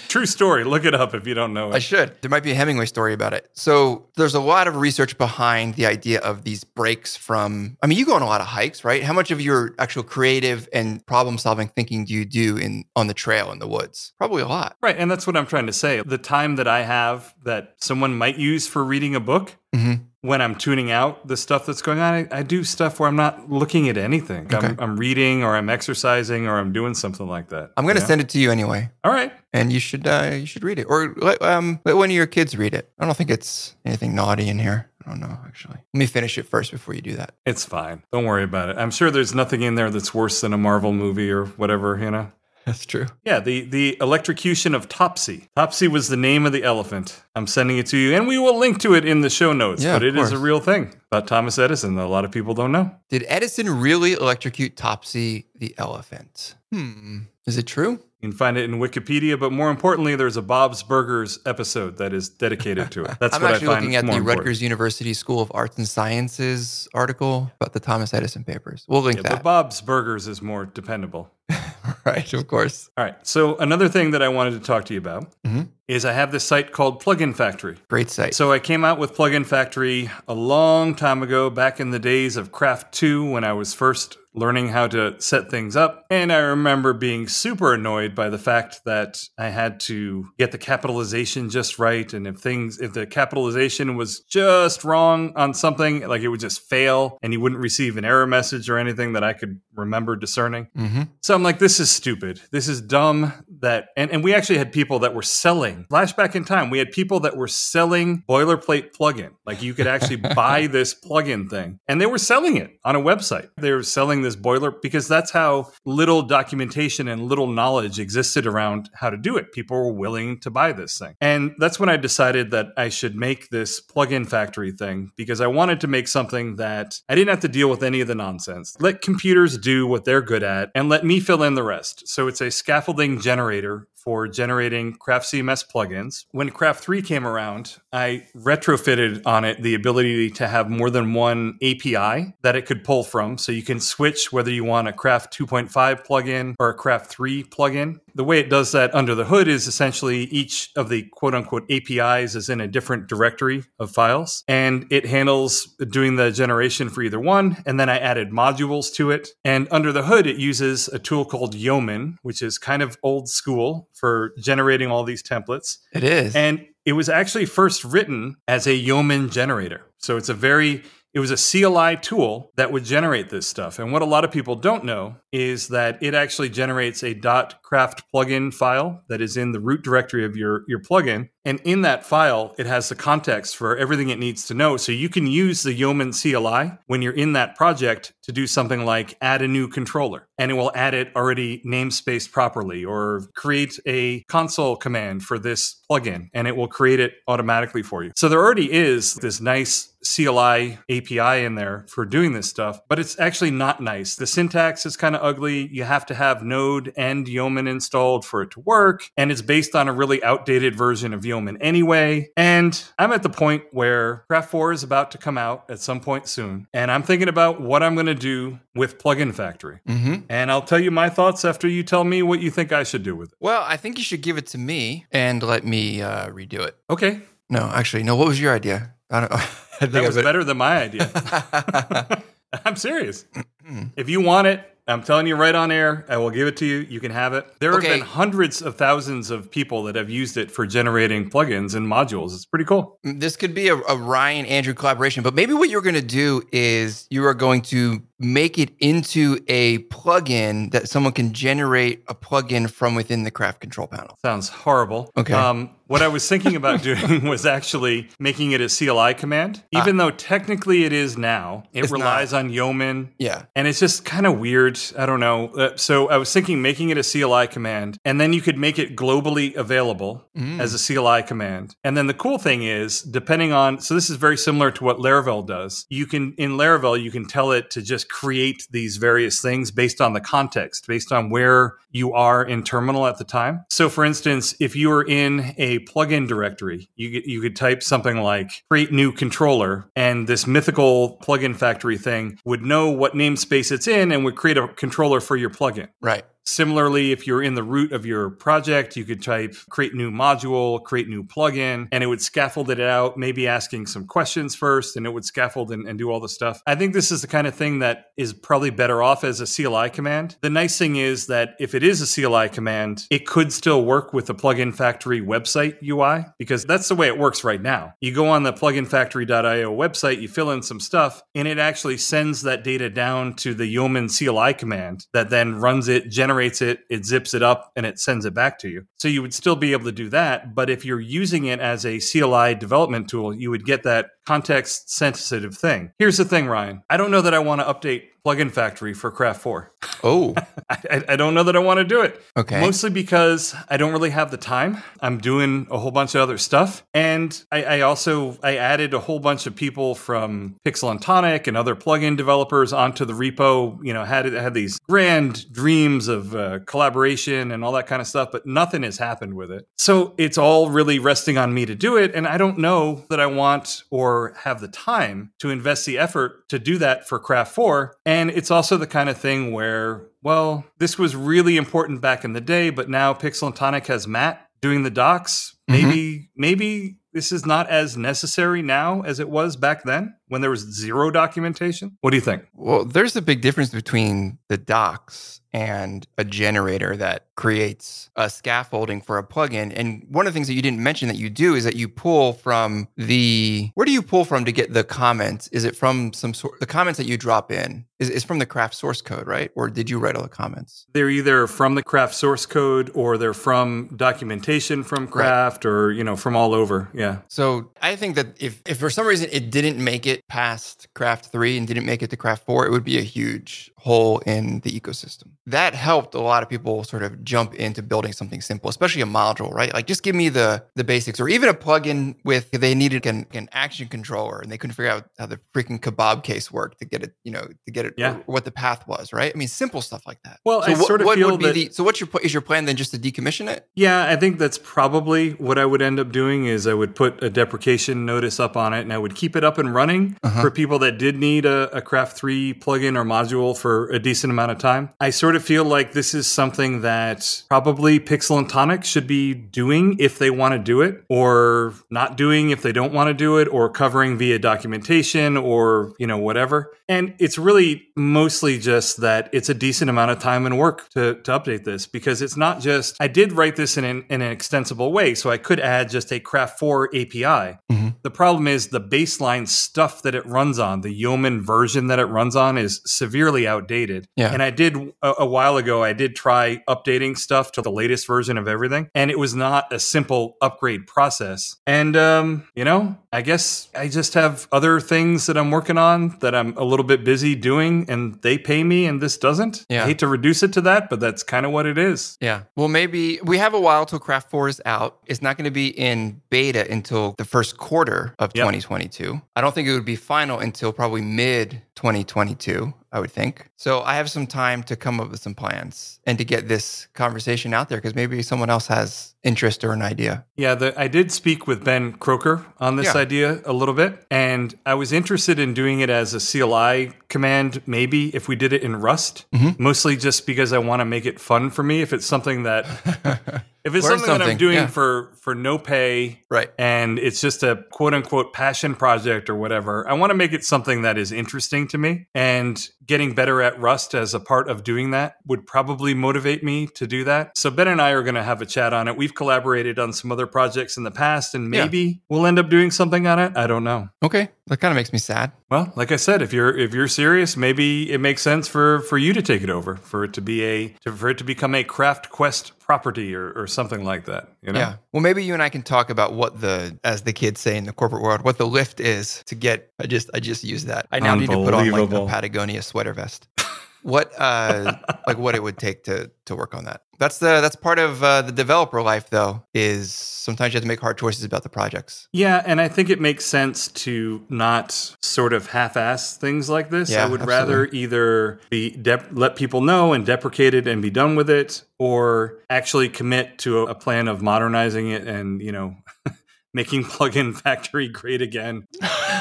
True story. Look it up if you don't know it. I should. There might be a Hemingway story about it. So there's a lot of research behind the idea of these breaks from. I mean, you go on a lot of hikes, right? How much of your actual creative and problem solving thinking do you do in on the trail in the woods? Probably a lot. Right, and that's what I'm trying to say. The time that I have that someone might use for reading a book. Mm-hmm when I'm tuning out the stuff that's going on, I, I do stuff where I'm not looking at anything. Okay. I'm, I'm, reading or I'm exercising or I'm doing something like that. I'm going to send it to you anyway. All right, and you should uh, you should read it or let um let one of your kids read it. I don't think it's anything naughty in here. I don't know actually. Let me finish it first before you do that. It's fine. Don't worry about it. I'm sure there's nothing in there that's worse than a Marvel movie or whatever. You know. <laughs> That's true. Yeah, the the electrocution of Topsy. Topsy was the name of the elephant. I'm sending it to you, and we will link to it in the show notes. Yeah, but it is a real thing about Thomas Edison that a lot of people don't know. Did Edison really electrocute Topsy the elephant? Hmm. Is it true? You can find it in Wikipedia, but more importantly, there's a Bob's Burgers episode that is dedicated to it. <laughs> That's I'm what actually I find looking at the important. Rutgers University School of Arts and Sciences article about the Thomas Edison papers. We'll link yeah, that. But Bob's Burgers is more dependable. <laughs> right, of course. All right. So another thing that I wanted to talk to you about mm-hmm. is I have this site called Plugin Factory. Great site. So I came out with Plugin Factory a long time ago, back in the days of Craft 2 when I was first learning how to set things up. And I remember being super annoyed by the fact that I had to get the capitalization just right. And if things, if the capitalization was just wrong on something, like it would just fail and you wouldn't receive an error message or anything that I could remember discerning. Mm-hmm. So I'm like, this is stupid. This is dumb that, and, and we actually had people that were selling, flashback in time, we had people that were selling boilerplate plugin. Like you could actually <laughs> buy this plugin thing and they were selling it on a website. They were selling this boiler because that's how little documentation and little knowledge existed around how to do it. People were willing to buy this thing. And that's when I decided that I should make this plugin factory thing because I wanted to make something that I didn't have to deal with any of the nonsense. Let computers do what they're good at and let me fill in the rest. So it's a scaffolding generator for generating Craft CMS plugins. When Craft 3 came around, I retrofitted on it the ability to have more than one API that it could pull from. So you can switch whether you want a Craft 2.5 plugin or a Craft 3 plugin. The way it does that under the hood is essentially each of the quote unquote APIs is in a different directory of files and it handles doing the generation for either one. And then I added modules to it. And under the hood, it uses a tool called Yeoman, which is kind of old school for generating all these templates. It is. And it was actually first written as a Yeoman generator. So it's a very it was a CLI tool that would generate this stuff. And what a lot of people don't know is that it actually generates a .craft plugin file that is in the root directory of your, your plugin. And in that file, it has the context for everything it needs to know. So you can use the Yeoman CLI when you're in that project to do something like add a new controller and it will add it already namespaced properly or create a console command for this plugin and it will create it automatically for you. So there already is this nice CLI API in there for doing this stuff, but it's actually not nice. The syntax is kind of ugly. You have to have Node and Yeoman installed for it to work, and it's based on a really outdated version of Yeoman anyway. And I'm at the point where Craft 4 is about to come out at some point soon, and I'm thinking about what I'm going to do with Plugin Factory. Mm-hmm. And I'll tell you my thoughts after you tell me what you think I should do with it. Well, I think you should give it to me and let me uh, redo it. Okay. No, actually, no. What was your idea? I don't. <laughs> I that was better than my idea. <laughs> <laughs> I'm serious. <clears throat> if you want it, I'm telling you right on air, I will give it to you. You can have it. There Okay. have been hundreds of thousands of people that have used it for generating plugins and modules. It's pretty cool. this could be a, a Ryan Andrew collaboration, but maybe what you're going to do is you are going to make it into a plugin that someone can generate a plugin from within the craft control panel. Sounds horrible. Okay. Um, what I was thinking about <laughs> doing was actually making it a CLI command, even though technically it is now. It Ah. It's relies on Yeoman. Yeah. And it's just kind of weird. I don't know. Uh, so I was thinking making it a CLI command, and then you could make it globally available Mm. as a CLI command. And then the cool thing is, depending on, so this is very similar to what Laravel does. You can, in Laravel, you can tell it to just create these various things based on the context, based on where you are in terminal at the time. So for instance, if you were in a plugin directory, you, you could type something like create new controller and this mythical plugin factory thing would know what namespace it's in and would create a controller for your plugin. Right. Similarly, if you're in the root of your project, you could type create new module, create new plugin, and it would scaffold it out, maybe asking some questions first, and it would scaffold and, and do all the stuff. I think this is the kind of thing that is probably better off as a CLI command. The nice thing is that if it is a CLI command, it could still work with the Plugin Factory website UI because that's the way it works right now. You go on the pluginfactory.io website, you fill in some stuff, and it actually sends that data down to the Yeoman CLI command that then runs it, it, it zips it up, and it sends it back to you. So you would still be able to do that. But if you're using it as a CLI development tool, you would get that context sensitive thing. Here's the thing, Ryan. I don't know that I want to update Plugin Factory for Craft 4. Oh, <laughs> I, I- don't know that I want to do it. okay. Mostly because I don't really have the time. I'm doing a whole bunch of other stuff, and I, I also I added a whole bunch of people from Pixel and Tonic and other plugin developers onto the repo. You know, had had these grand dreams of uh, collaboration and all that kind of stuff, but nothing has happened with it. So it's all really resting on me to do it, and I don't know that I want or have the time to invest the effort to do that for Craft Four. And it's also the kind of thing where well, this was really important back in the day, but now Pixel and Tonic has Matt doing the docs. Mm-hmm. Maybe, maybe this is not as necessary now as it was back then when there was zero documentation. What do you think? Well, there's a big difference between the docs and a generator that creates a scaffolding for a plugin. And one of the things that you didn't mention that you do is that you pull from the where do you pull from to get the comments? Is it from some sort the comments that you drop in? Is is from the craft source code, right? Or did you write all the comments? They're either from the craft source code or they're from documentation from craft or, you know, from all over. Yeah. So I think that if, if for some reason it didn't make it past Craft 3 and didn't make it to Craft 4, it would be a huge hole in the ecosystem. That helped a lot of people sort of jump into building something simple, especially a module, right? Like just give me the the basics or even a plugin with they needed an, an action controller and they couldn't figure out how the freaking kebab case worked to get it, you know, to get it Yeah. what the path was, right? I mean, simple stuff like that. Well, so I what, sort of what feel would be that- the so what's your is your plan then just to decommission it? Yeah, I think that's probably what I would end up doing is I would put a deprecation notice up on it and I would keep it up and running Uh-huh. for people that did need a, a Craft 3 plugin or module for a decent amount of time. I sort of feel like this is something that probably Pixel and Tonic should be doing if they want to do it or not doing if they don't want to do it or covering via documentation or, you know, whatever. And it's really mostly just that it's a decent amount of time and work to, to update this because it's not just, I did write this in an, in an extensible way. So I could add just a Craft 4 API. Mhm. The problem is the baseline stuff that it runs on, the Yeoman version that it runs on is severely outdated. Yeah. And I did a, a while ago, I did try updating stuff to the latest version of everything. And it was not a simple upgrade process. And, um, you know, I guess I just have other things that I'm working on that I'm a little bit busy doing and they pay me and this doesn't. Yeah. I hate to reduce it to that, but that's kind of what it is. Yeah. Well, maybe we have a while till Craft 4 is out. It's not going to be in beta until the first quarter of Yep. 2022. I don't think it would be final until probably mid 2022, I would think. So I have some time to come up with some plans and to get this conversation out there because maybe someone else has interest or an idea. Yeah, the, I did speak with Ben Croker on this Yeah. idea a little bit, and I was interested in doing it as a CLI command, maybe if we did it in Rust, Mhm. mostly just because I want to make it fun for me. If it's something that, <laughs> if it's Learn something, that I'm doing yeah. for for no pay, Right. and it's just a quote unquote passion project or whatever, I want to make it something that is interesting to me. And getting better at Rust as a part of doing that would probably motivate me to do that. So Ben and I are going to have a chat on it. We've collaborated on some other projects in the past, and Yeah. maybe we'll end up doing something on it. I don't know. Okay. That kind of makes me sad. Well, like I said, if you're if you're serious, maybe it makes sense for for you to take it over, for it to be a to, for it to become a Craft Quest property or, or something like that. You know? Yeah. Well, maybe you and I can talk about what the, as the kids say in the corporate world, what the lift is to get. I just I just use that. I now need to put on like a Patagonia sweater vest. <laughs> what uh <laughs> like what it would take to to work on that. That's the that's part of uh, the developer life though. Is sometimes you have to make hard choices about the projects. Yeah, and I think it makes sense to not sort of half-ass things like this. Yeah, I would rather either be dep- let people know and deprecate it and be done with it, or actually commit to a, a plan of modernizing it and you know <laughs> making <laughs> plugin factory great again.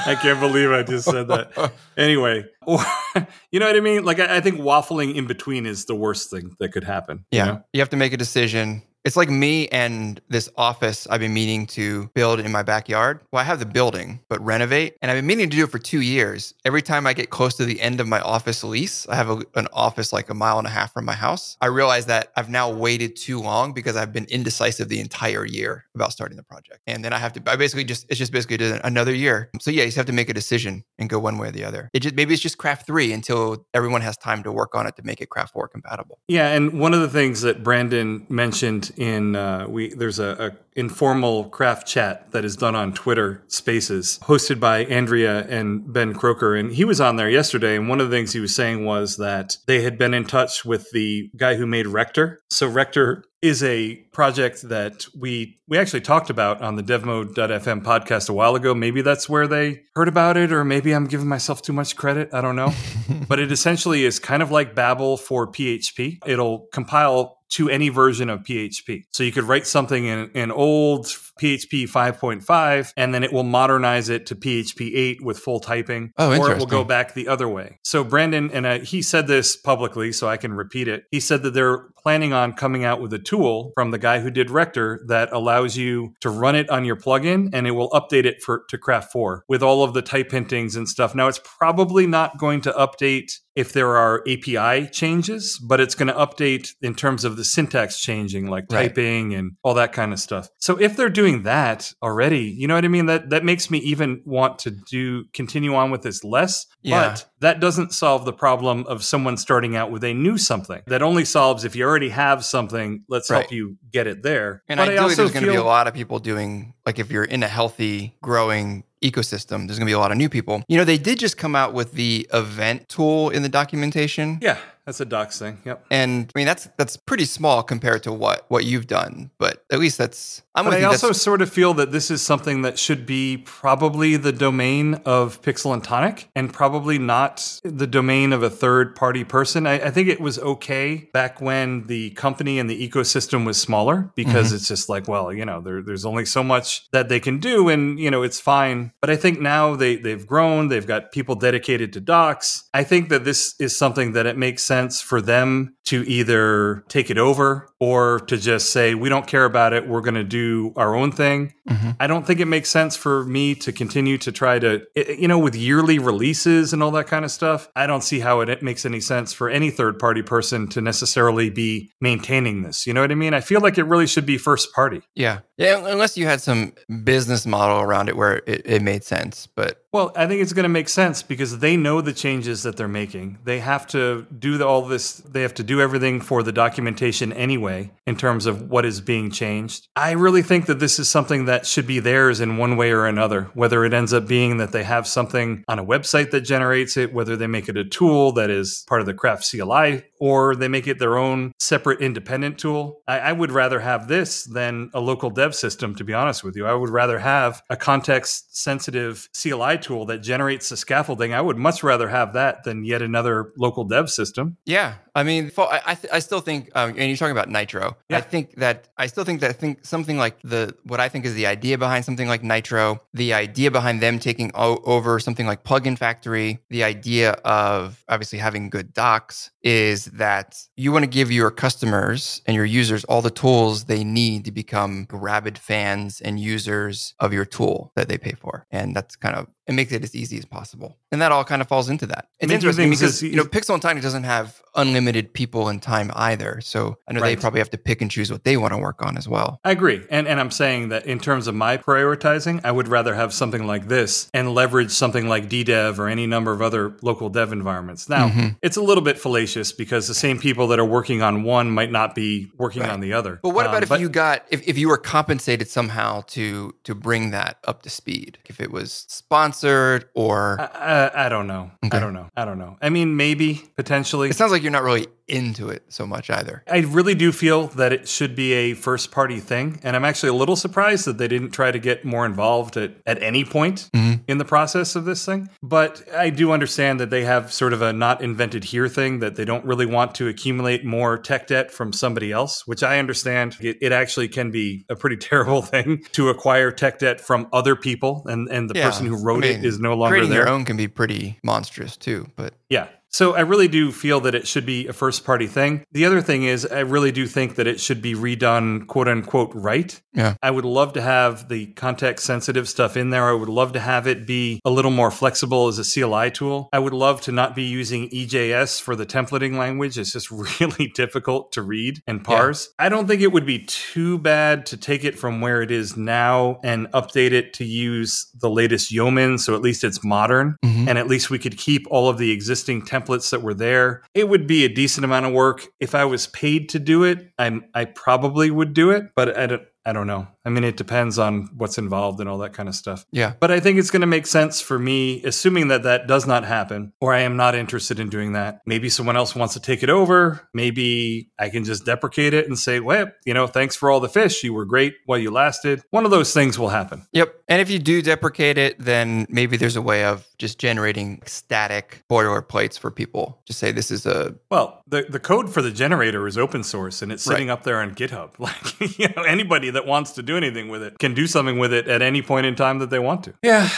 <laughs> I can't believe I just said that. Anyway, or <laughs> you know what I mean? Like I, I think waffling in between is the worst thing that could happen. you Yeah. know? You have to make a decision. It's like me and this office I've been meaning to build in my backyard. Well, I have the building, but renovate. And I've been meaning to do it for two years. Every time I get close to the end of my office lease, I have a, an office like a mile and a half from my house. I realize that I've now waited too long because I've been indecisive the entire year about starting the project. And then I have to, I basically just, it's just basically another year. So yeah, you just have to make a decision and go one way or the other. It just, maybe it's just craft three until everyone has time to work on it to make it craft four compatible. Yeah, and one of the things that Brandon mentioned in uh, we there's a, a informal craft chat that is done on Twitter Spaces, hosted by Andrea and Ben Croker, and he was on there yesterday. And one of the things he was saying was that they had been in touch with the guy who made Rector. So Rector is a project that we we actually talked about on the devmode.fm podcast a while ago. Maybe that's where they heard about it, or maybe I'm giving myself too much credit. I don't know. <laughs> but it essentially is kind of like Babel for PHP. It'll compile to any version of PHP. So you could write something in an old PHP 5.5 and then it will modernize it to PHP 8 with full typing Oh, or it will go back the other way. So Brandon and uh, he said this publicly so I can repeat it. He said that they're planning on coming out with a tool from the guy who did Rector that allows you to run it on your plugin and it will update it for to Craft 4 with all of the type hintings and stuff. Now it's probably not going to update if there are API changes, but it's going to update in terms of the syntax changing, like Right. typing and all that kind of stuff. So if they're doing that already, you know what I mean? That that makes me even want to do continue on with this less. Yeah. But that doesn't solve the problem of someone starting out with a new something. That only solves if you already have something. Let's Right. help you get it there. And but I also there's going to be a lot of people doing, like, if you're in a healthy, growing ecosystem, there's going to be a lot of new people. You know, they did just come out with the event tool in the documentation. Yeah, that's a docs thing. Yep. And I mean, that's that's pretty small compared to what what you've done, but at least that's. I'm But I also sort of feel that this is something that should be probably the domain of Pixel and Tonic and probably not the domain of a third party person. I, I think it was okay back when the company and the ecosystem was smaller because Mm-hmm. it's just like, well, you know, there, there's only so much that they can do and, you know, it's fine. But I think now they, they've grown, they've got people dedicated to docs. I think that this is something that it makes sense for them to either take it over or to just say, we don't care about it. We're going to do our own thing. Mhm. I don't think it makes sense for me to continue to try to, you know, with yearly releases and all that kind of stuff. I don't see how it, makes any sense for any third party person to necessarily be maintaining this. You know what I mean? I feel like it really should be first party. yeah, yeah. Unless you had some business model around it where it, it made sense, but Well, I think it's going to make sense because they know the changes that they're making. They have to do the, all this, they have to do everything for the documentation anyway in terms of what is being changed. I really think that this is something that should be theirs in one way or another, whether it ends up being that they have something on a website that generates it, whether they make it a tool that is part of the Craft CLI, or they make it their own separate independent tool. I, I would rather have this than a local dev system, to be honest with you. I would rather have a context sensitive CLI tool that generates the scaffolding. I would much rather have that than yet another local dev system. Yeah, I mean, I I, th- I still think, um, and you're talking about Nitro. Yeah. I think that I still think that I think something like the what I think is the idea behind something like Nitro, the idea behind them taking o- over something like Plugin Factory, the idea of obviously having good docs is that you want to give your customers and your users all the tools they need to become rabid fans and users of your tool that they pay for. And that's kind of it makes it as easy as possible. And that all kind of falls into that. It's interesting because you know Pixel and Tonic doesn't have unlimited people and time either. So I know they probably have to pick and choose what they want to work on as well. I agree. And and I'm saying that in terms of my prioritizing, I would rather have something like this and leverage something like DDev or any number of other local dev environments. Now, Mhm. it's a little bit fallacious because the same people that are working on one might not be working Right. on the other. But what Um, about if but- you got if, if you were compensated somehow to to bring that up to speed? If it was sponsored or I, I, I don't know. Okay. I don't know. I don't know. I mean, maybe potentially. it sounds like you're not really into it so much either. I really do feel that it should be a first party thing. And I'm actually a little surprised that they didn't try to get more involved at, at any point Mhm. in the process of this thing. But I do understand that they have sort of a not invented here thing that they don't really want to accumulate more tech debt from somebody else, which I understand. It, it actually can be a pretty <laughs> terrible thing to acquire tech debt from other people. And, and the Yeah. person who wrote I mean, is no longer Creating there. your own can be pretty monstrous too. But Yeah. So I really do feel that it should be a first party thing. The other thing is, I really do think that it should be redone, quote unquote, right. yeah, I would love to have the context sensitive stuff in there. I would love to have it be a little more flexible as a CLI tool. I would love to not be using EJS for the templating language. It's just <laughs> really difficult to read and parse. I don't think it would be too bad to take it from where it is now and update it to use the latest Yeoman. So at least it's modern Mhm. and at least we could keep all of the existing templates that were there. It would be a decent amount of work. If I was paid to do it, I'm I probably would do it, but I don't I don't know. I mean, it depends on what's involved and all that kind of stuff. yeah, But I think it's going to make sense for me, assuming that that does not happen, or I am not interested in doing that. Maybe someone else wants to take it over. Maybe I can just deprecate it and say, well, you know, thanks for all the fish. You were great while you lasted. One of those things will happen. yep. And if you do deprecate it, then maybe there's a way of just generating static boilerplates for people. Just say this is a Well, the, the code for the generator is open source and it's sitting up there on GitHub. <laughs> Like, you know, anybody that wants to do anything with it can do something with it at any point in time that they want to. Yeah.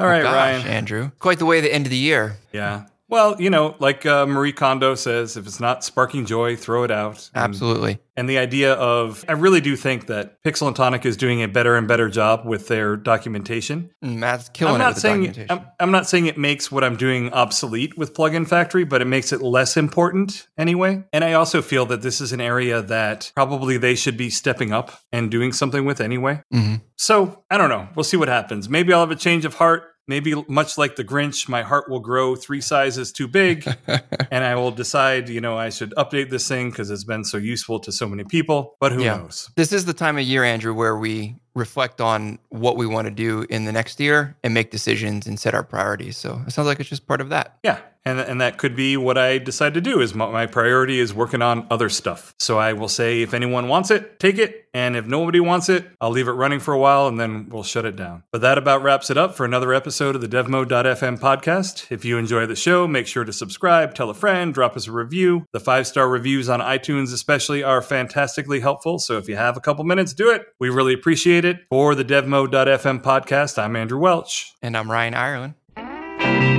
All right, oh gosh, Ryan. Andrew. Quite the way the end of the year. Yeah. Well, you know, like uh, Marie Kondo says, if it's not sparking joy, throw it out. And- Absolutely. And the idea of, I really do think that Pixel and Tonic is doing a better and better job with their documentation. Matt's killing I'm it not saying documentation. I'm, I'm not saying it makes what I'm doing obsolete with Plugin Factory, but it makes it less important anyway. And I also feel that this is an area that probably they should be stepping up and doing something with anyway. Mhm. So I don't know. We'll see what happens. Maybe I'll have a change of heart. Maybe much like the Grinch, my heart will grow three sizes too big, <laughs> and I will decide, you know, I should update this thing because it's been so useful to so many people. But who Yeah. knows? This is the time of year, Andrew, where we reflect on what we want to do in the next year and make decisions and set our priorities. So it sounds like it's just part of that. Yeah, and and that could be what I decide to do. Is my, my priority is working on other stuff. So I will say, if anyone wants it, take it, and if nobody wants it, I'll leave it running for a while, and then we'll shut it down. But that about wraps it up for another episode of the DevMode.fm podcast. If you enjoy the show, make sure to subscribe, tell a friend, drop us a review. The five star reviews on iTunes, especially, are fantastically helpful. So if you have a couple minutes, do it. We really appreciate it. For the DevMode.fm podcast, I'm Andrew Welch. And I'm Ryan Irelan.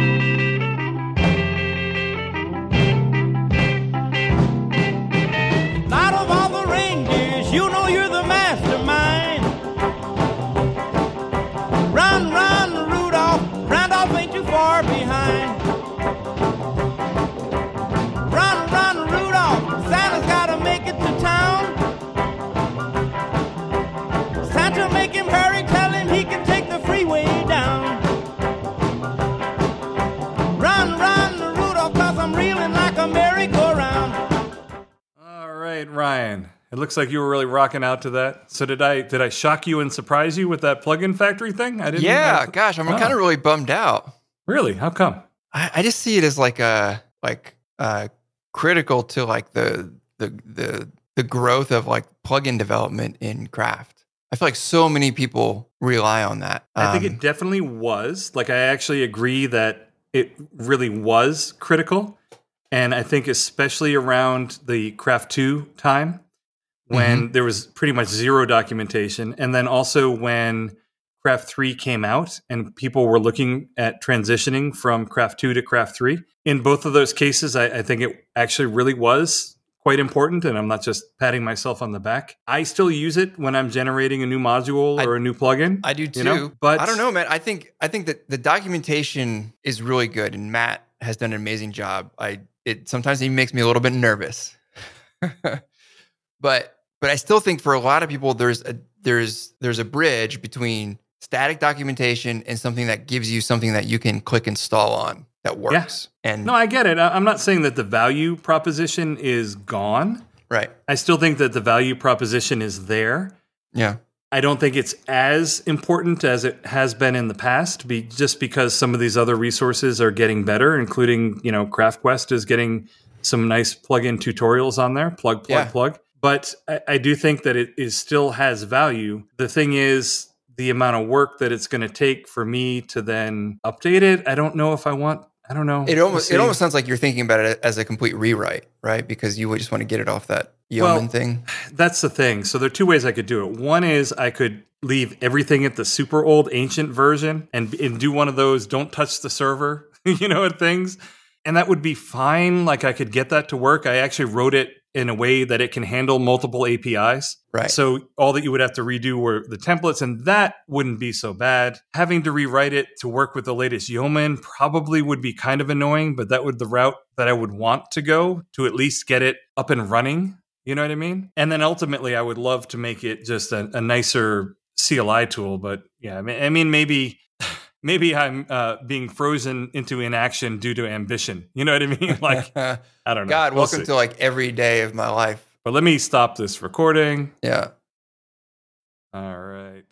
Ryan. It looks like you were really rocking out to that. So did I? Did I shock you and surprise you with that plugin factory thing? I didn't. Yeah, gosh, I'm Oh. kind of really bummed out. Really? How come? I, I just see it as like a like uh critical to like the the the the growth of like plugin development in craft. I feel like so many people rely on that. I think Um, it definitely was. Like, I actually agree that it really was critical, and I think especially around the Craft Two time when mm-hmm. there was pretty much zero documentation, and then also when Craft 3 came out and people were looking at transitioning from Craft 2 to Craft 3. In both of those cases, I, I think it actually really was quite important and I'm not just patting myself on the back. I still use it when I'm generating a new module or a new plugin. I do too. You know, but- I don't know, man. I think I think that the documentation is really good, and Matt has done an amazing job. I it sometimes he makes me a little bit nervous, <laughs> but but I still think for a lot of people there's a there's there's a bridge between static documentation and something that gives you something that you can click install on that works. And No, I get it. I'm not saying that the value proposition is gone. right, I still think that the value proposition is there. yeah, I don't think it's as important as it has been in the past, be, just because some of these other resources are getting better, including, you know, CraftQuest is getting some nice plug-in tutorials on there, plug, plug, Yeah. plug. But I, I do think that it is still has value. The thing is the amount of work that it's going to take for me to then update it. I don't know if I want. I don't know. it almost it almost sounds like you're thinking about it as a complete rewrite, right? Because you would just want to get it off that yeoman Well, thing. That's the thing. So there are two ways I could do it. One is I could leave everything at the super old ancient version and, and do one of those don't touch the server, <laughs> you know, things. And that would be fine. Like I could get that to work. I actually wrote it in a way that it can handle multiple APIs. Right. So all that you would have to redo were the templates, and that wouldn't be so bad. Having to rewrite it to work with the latest Yeoman probably would be kind of annoying, but that would the route that I would want to go to at least get it up and running. You know what I mean? And then ultimately, I would love to make it just a, a nicer CLI tool. But yeah, I mean, I mean maybe. Maybe I'm uh, being frozen into inaction due to ambition. You know what I mean? <laughs> Like, <laughs> I don't know. God, We'll welcome see. to like every day of my life. But let me stop this recording. Yeah. All right.